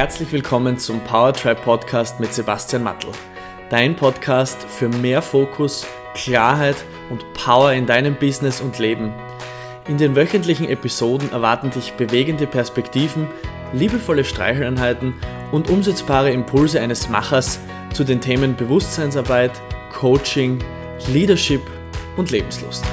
herzlich willkommen zum Powertribe Podcast mit Sebastian Mattel. Dein Podcast für mehr Fokus, Klarheit und Power in deinem Business und Leben. In den wöchentlichen Episoden erwarten dich bewegende Perspektiven, liebevolle Streicheleinheiten und umsetzbare Impulse eines Machers zu den Themen Bewusstseinsarbeit, Coaching, Leadership und Lebenslust.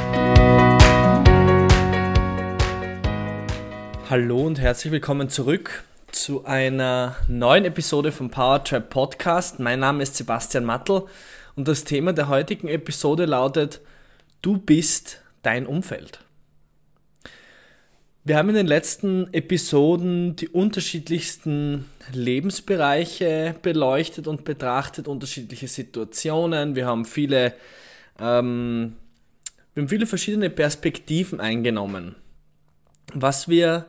Hallo und herzlich willkommen zurück zu einer neuen Episode vom Powertrap Podcast. Mein Name ist Sebastian Mattel und das Thema der heutigen Episode lautet Du bist dein Umfeld. Wir haben in den letzten Episoden die unterschiedlichsten Lebensbereiche beleuchtet und betrachtet, unterschiedliche Situationen. Wir haben viele, ähm, wir haben viele verschiedene Perspektiven eingenommen. Was wir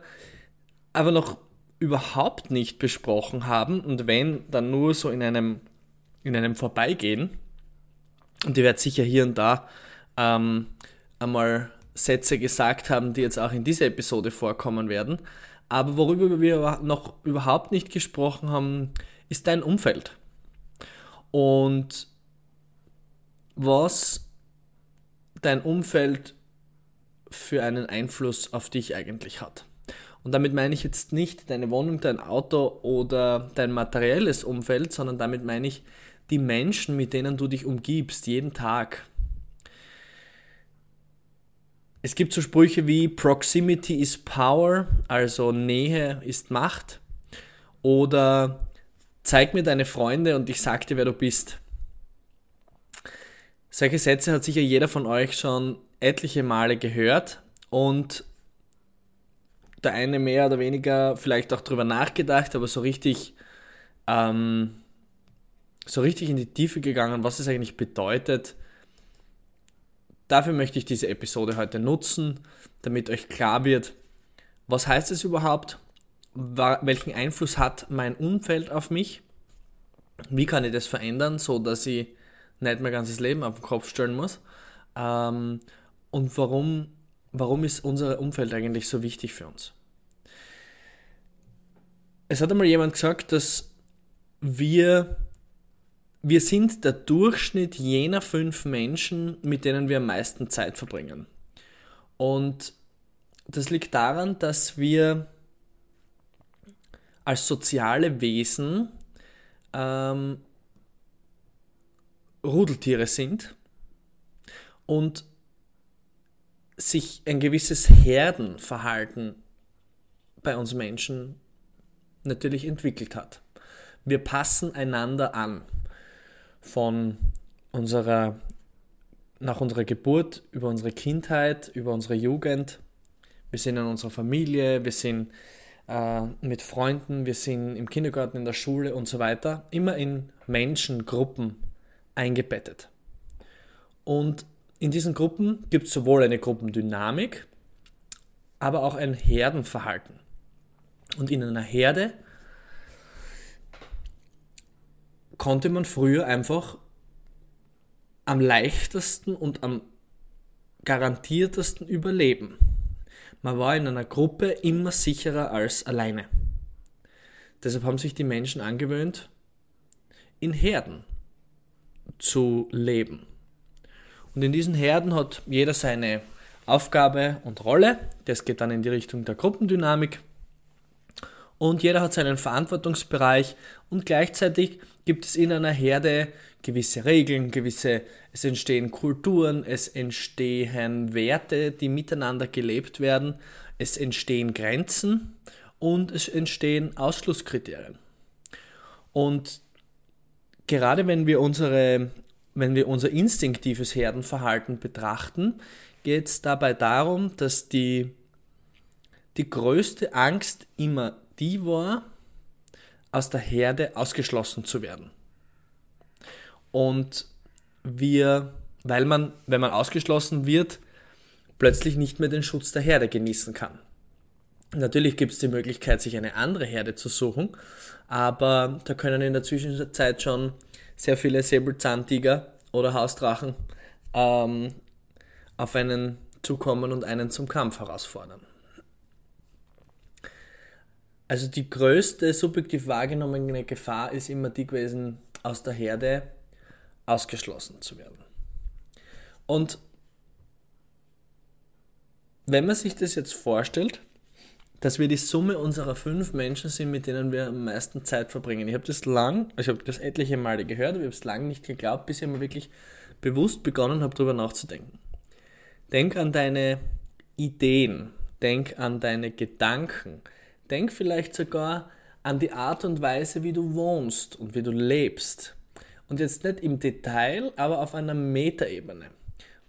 aber noch überhaupt nicht besprochen haben und wenn, dann nur so in einem, in einem Vorbeigehen. Und ich werde sicher hier und da ähm, einmal Sätze gesagt haben, die jetzt auch in dieser Episode vorkommen werden. Aber worüber wir noch überhaupt nicht gesprochen haben, ist dein Umfeld. Und was dein Umfeld für einen Einfluss auf dich eigentlich hat. Und damit meine ich jetzt nicht deine Wohnung, dein Auto oder dein materielles Umfeld, sondern damit meine ich die Menschen, mit denen du dich umgibst, jeden Tag. Es gibt so Sprüche wie Proximity is Power, also Nähe ist Macht. Oder zeig mir deine Freunde und ich sag dir, wer du bist. Solche Sätze hat sicher jeder von euch schon etliche Male gehört und der eine mehr oder weniger vielleicht auch drüber nachgedacht, aber so richtig, ähm, so richtig in die Tiefe gegangen, was es eigentlich bedeutet. Dafür möchte ich diese Episode heute nutzen, damit euch klar wird, was heißt es überhaupt, welchen Einfluss hat mein Umfeld auf mich, wie kann ich das verändern, so dass ich nicht mein ganzes Leben auf den Kopf stellen muss ähm, und warum warum ist unser Umfeld eigentlich so wichtig für uns? Es hat einmal jemand gesagt, dass wir, wir sind der Durchschnitt jener fünf Menschen, mit denen wir am meisten Zeit verbringen. Und das liegt daran, dass wir als soziale Wesen ähm, Rudeltiere sind und sich ein gewisses Herdenverhalten bei uns Menschen natürlich entwickelt hat. Wir passen einander an. Von unserer, nach unserer Geburt, über unsere Kindheit, über unsere Jugend. Wir sind in unserer Familie, wir sind äh, mit Freunden, wir sind im Kindergarten, in der Schule und so weiter. Immer in Menschengruppen eingebettet. Und in diesen Gruppen gibt es sowohl eine Gruppendynamik, aber auch ein Herdenverhalten. Und in einer Herde konnte man früher einfach am leichtesten und am garantiertesten überleben. Man war in einer Gruppe immer sicherer als alleine. Deshalb haben sich die Menschen angewöhnt, in Herden zu leben. Und in diesen Herden hat jeder seine Aufgabe und Rolle. Das geht dann in die Richtung der Gruppendynamik. Und jeder hat seinen Verantwortungsbereich und gleichzeitig gibt es in einer Herde gewisse Regeln, gewisse, es entstehen Kulturen, es entstehen Werte, die miteinander gelebt werden, es entstehen Grenzen und es entstehen Ausschlusskriterien. Und gerade wenn wir unsere wenn wir unser instinktives Herdenverhalten betrachten, geht es dabei darum, dass die, die größte Angst immer die war, aus der Herde ausgeschlossen zu werden. Und wir, weil man, wenn man ausgeschlossen wird, plötzlich nicht mehr den Schutz der Herde genießen kann. Natürlich gibt es die Möglichkeit, sich eine andere Herde zu suchen, aber da können in der Zwischenzeit schon sehr viele Säbelzahntiger oder Hausdrachen ähm, auf einen zukommen und einen zum Kampf herausfordern. Also die größte subjektiv wahrgenommene Gefahr ist immer die gewesen, aus der Herde ausgeschlossen zu werden. Und wenn man sich das jetzt vorstellt, dass wir die Summe unserer fünf Menschen sind, mit denen wir am meisten Zeit verbringen. Ich habe das lang, ich habe das etliche Male gehört, aber ich habe es lange nicht geglaubt, bis ich mal wirklich bewusst begonnen habe, darüber nachzudenken. Denk an deine Ideen, denk an deine Gedanken, Denk vielleicht sogar an die Art und Weise, wie du wohnst und wie du lebst. Und jetzt nicht im Detail, aber auf einer Metaebene.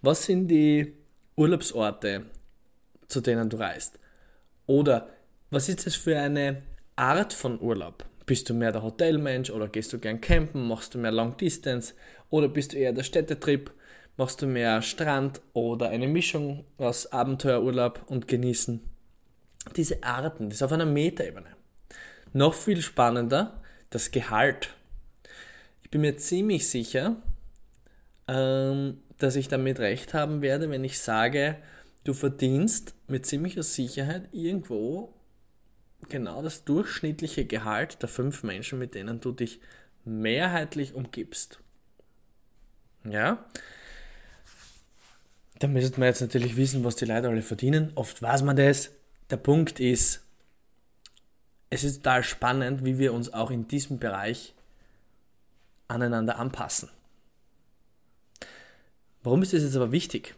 Was sind die Urlaubsorte, zu denen du reist? Oder was ist das für eine Art von Urlaub? Bist du mehr der Hotelmensch oder gehst du gern campen? Machst du mehr Long Distance? Oder bist du eher der Städtetrip? Machst du mehr Strand oder eine Mischung aus Abenteuerurlaub und Genießen? Diese Arten, das ist auf einer Metaebene. Noch viel spannender, das Gehalt. Ich bin mir ziemlich sicher, ähm, dass ich damit recht haben werde, wenn ich sage, du verdienst mit ziemlicher Sicherheit irgendwo genau das durchschnittliche Gehalt der fünf Menschen, mit denen du dich mehrheitlich umgibst. Ja? Da müsste man jetzt natürlich wissen, was die Leute alle verdienen. Oft weiß man das, der Punkt ist, es ist total spannend, wie wir uns auch in diesem Bereich aneinander anpassen. Warum ist das jetzt aber wichtig?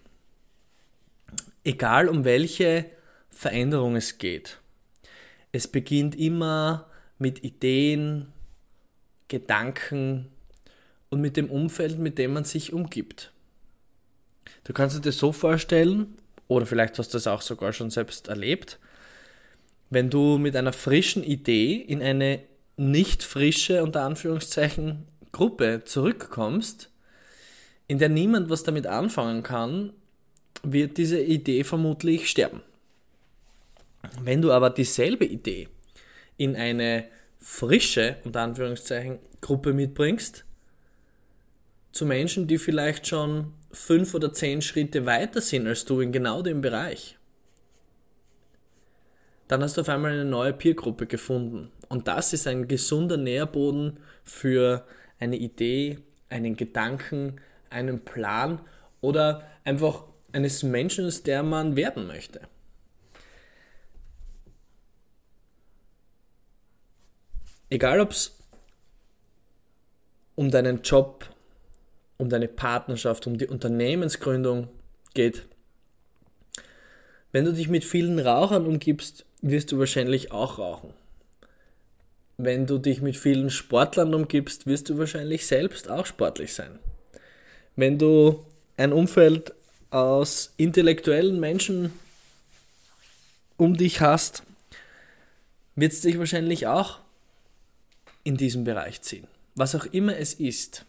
Egal um welche Veränderung es geht, es beginnt immer mit Ideen, Gedanken und mit dem Umfeld, mit dem man sich umgibt. Du kannst dir das so vorstellen, oder vielleicht hast du das auch sogar schon selbst erlebt, wenn du mit einer frischen Idee in eine nicht frische, unter Anführungszeichen, Gruppe zurückkommst, in der niemand was damit anfangen kann, wird diese Idee vermutlich sterben. Wenn du aber dieselbe Idee in eine frische, unter Anführungszeichen, Gruppe mitbringst, zu Menschen, die vielleicht schon fünf oder zehn Schritte weiter sind als du in genau dem Bereich, dann hast du auf einmal eine neue Peergruppe gefunden. Und das ist ein gesunder Nährboden für eine Idee, einen Gedanken, einen Plan oder einfach eines Menschen, der man werden möchte. Egal ob es um deinen Job, um deine Partnerschaft, um die Unternehmensgründung geht. Wenn du dich mit vielen Rauchern umgibst, wirst du wahrscheinlich auch rauchen. Wenn du dich mit vielen Sportlern umgibst, wirst du wahrscheinlich selbst auch sportlich sein. Wenn du ein Umfeld aus intellektuellen Menschen um dich hast, wird es dich wahrscheinlich auch in diesem Bereich ziehen. Was auch immer es ist.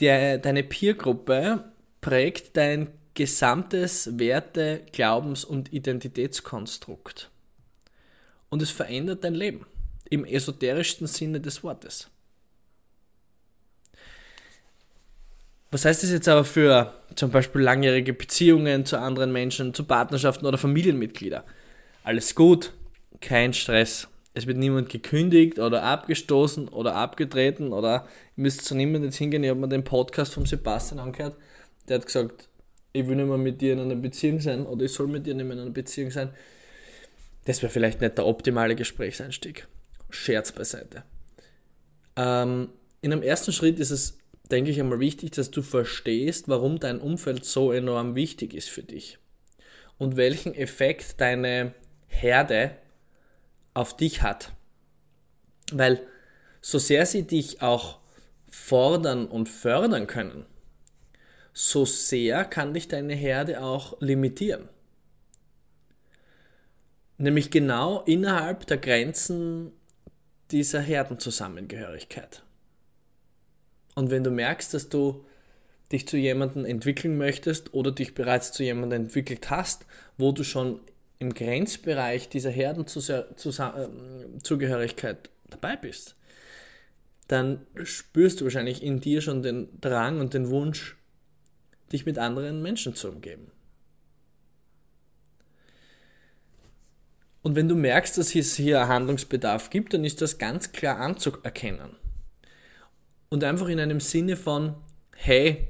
Der, deine Peergruppe prägt dein gesamtes Werte-, Glaubens- und Identitätskonstrukt und es verändert dein Leben im esoterischsten Sinne des Wortes. Was heißt das jetzt aber für zum Beispiel langjährige Beziehungen zu anderen Menschen, zu Partnerschaften oder Familienmitgliedern? Alles gut, kein Stress. Es wird niemand gekündigt oder abgestoßen oder abgetreten oder ihr müsst zu niemandem jetzt hingehen. Ich habe mir den Podcast von Sebastian angehört. Der hat gesagt, ich will nicht mehr mit dir in einer Beziehung sein oder ich soll mit dir nicht mehr in einer Beziehung sein. Das wäre vielleicht nicht der optimale Gesprächseinstieg. Scherz beiseite. Ähm, in einem ersten Schritt ist es, denke ich, einmal wichtig, dass du verstehst, warum dein Umfeld so enorm wichtig ist für dich und welchen Effekt deine Herde auf dich hat. Weil so sehr sie dich auch fordern und fördern können, so sehr kann dich deine Herde auch limitieren. Nämlich genau innerhalb der Grenzen dieser Herdenzusammengehörigkeit. Und wenn du merkst, dass du dich zu jemandem entwickeln möchtest oder dich bereits zu jemandem entwickelt hast, wo du schon im Grenzbereich dieser Herdenzugehörigkeit dabei bist, dann spürst du wahrscheinlich in dir schon den Drang und den Wunsch, dich mit anderen Menschen zu umgeben. Und wenn du merkst, dass es hier Handlungsbedarf gibt, dann ist das ganz klar anzuerkennen. Und einfach in einem Sinne von, hey,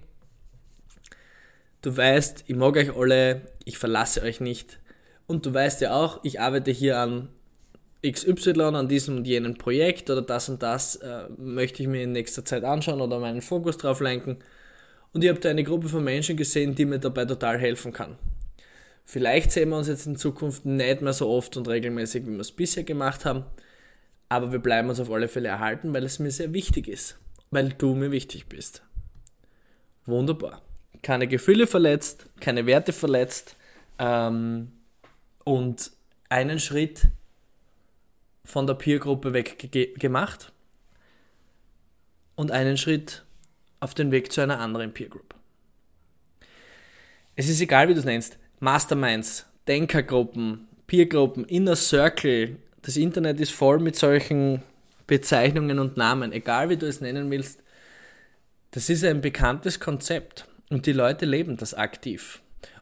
du weißt, ich mag euch alle, ich verlasse euch nicht. Und du weißt ja auch, ich arbeite hier an XY, an diesem und jenem Projekt oder das und das äh, möchte ich mir in nächster Zeit anschauen oder meinen Fokus drauf lenken. Und ihr habt eine Gruppe von Menschen gesehen, die mir dabei total helfen kann. Vielleicht sehen wir uns jetzt in Zukunft nicht mehr so oft und regelmäßig, wie wir es bisher gemacht haben, aber wir bleiben uns auf alle Fälle erhalten, weil es mir sehr wichtig ist, weil du mir wichtig bist. Wunderbar. Keine Gefühle verletzt, keine Werte verletzt ähm, und einen Schritt von der Peergruppe weg gemacht und einen Schritt auf den Weg zu einer anderen Peergroup. Es ist egal, wie du es nennst. Masterminds, Denkergruppen, Peergruppen, Inner Circle. Das Internet ist voll mit solchen Bezeichnungen und Namen, egal wie du es nennen willst. Das ist ein bekanntes Konzept und die Leute leben das aktiv.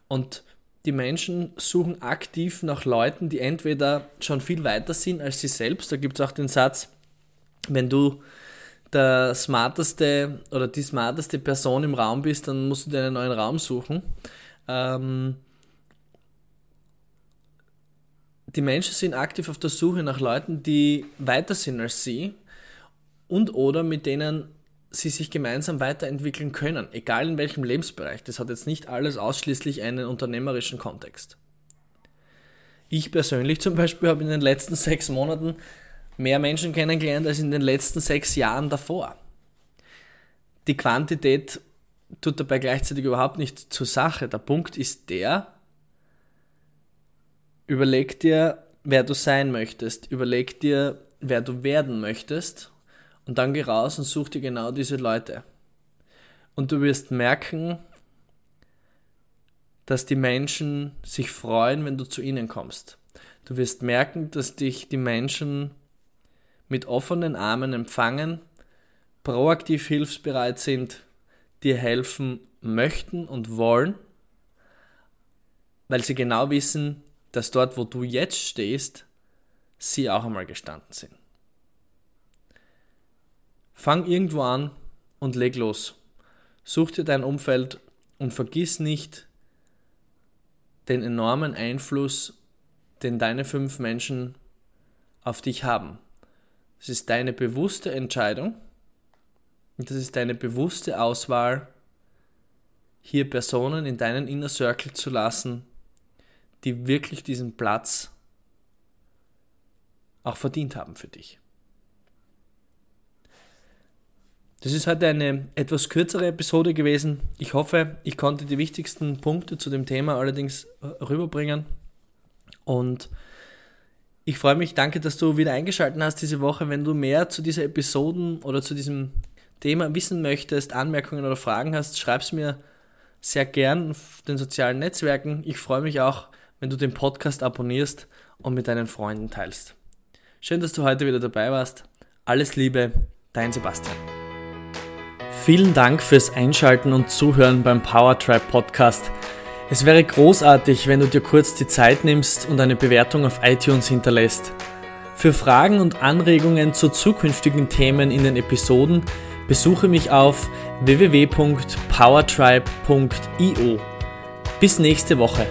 Und die Menschen suchen aktiv nach Leuten, die entweder schon viel weiter sind als sie selbst. Da gibt es auch den Satz, wenn du der smarteste oder die smarteste Person im Raum bist, dann musst du dir einen neuen Raum suchen. Ähm, die Menschen sind aktiv auf der Suche nach Leuten, die weiter sind als sie und oder mit denen sie sich gemeinsam weiterentwickeln können, egal in welchem Lebensbereich. Das hat jetzt nicht alles ausschließlich einen unternehmerischen Kontext. Ich persönlich zum Beispiel habe in den letzten sechs Monaten mehr Menschen kennengelernt als in den letzten sechs Jahren davor. Die Quantität tut dabei gleichzeitig überhaupt nicht zur Sache. Der Punkt ist der, Überleg dir, wer du sein möchtest. Überleg dir, wer du werden möchtest. Und dann geh raus und such dir genau diese Leute. Und du wirst merken, dass die Menschen sich freuen, wenn du zu ihnen kommst. Du wirst merken, dass dich die Menschen mit offenen Armen empfangen, proaktiv hilfsbereit sind, dir helfen möchten und wollen, weil sie genau wissen, dass dort, wo du jetzt stehst, sie auch einmal gestanden sind. Fang irgendwo an und leg los. Such dir dein Umfeld und vergiss nicht den enormen Einfluss, den deine fünf Menschen auf dich haben. Es ist deine bewusste Entscheidung und das ist deine bewusste Auswahl, hier Personen in deinen Inner Circle zu lassen, die wirklich diesen Platz auch verdient haben für dich. Das ist heute eine etwas kürzere Episode gewesen. Ich hoffe, ich konnte die wichtigsten Punkte zu dem Thema allerdings äh, rüberbringen. Und ich freue mich, danke, dass du wieder eingeschaltet hast diese Woche. Wenn du mehr zu dieser Episoden oder zu diesem Thema wissen möchtest, Anmerkungen oder Fragen hast, schreib es mir sehr gern auf den sozialen Netzwerken. Ich freue mich auch, wenn du den Podcast abonnierst und mit deinen Freunden teilst. Schön, dass du heute wieder dabei warst. Alles Liebe, dein Sebastian. Vielen Dank fürs Einschalten und Zuhören beim Powertribe Podcast. Es wäre großartig, wenn du dir kurz die Zeit nimmst und eine Bewertung auf iTunes hinterlässt. Für Fragen und Anregungen zu zukünftigen Themen in den Episoden besuche mich auf www.powertribe.io. Bis nächste Woche.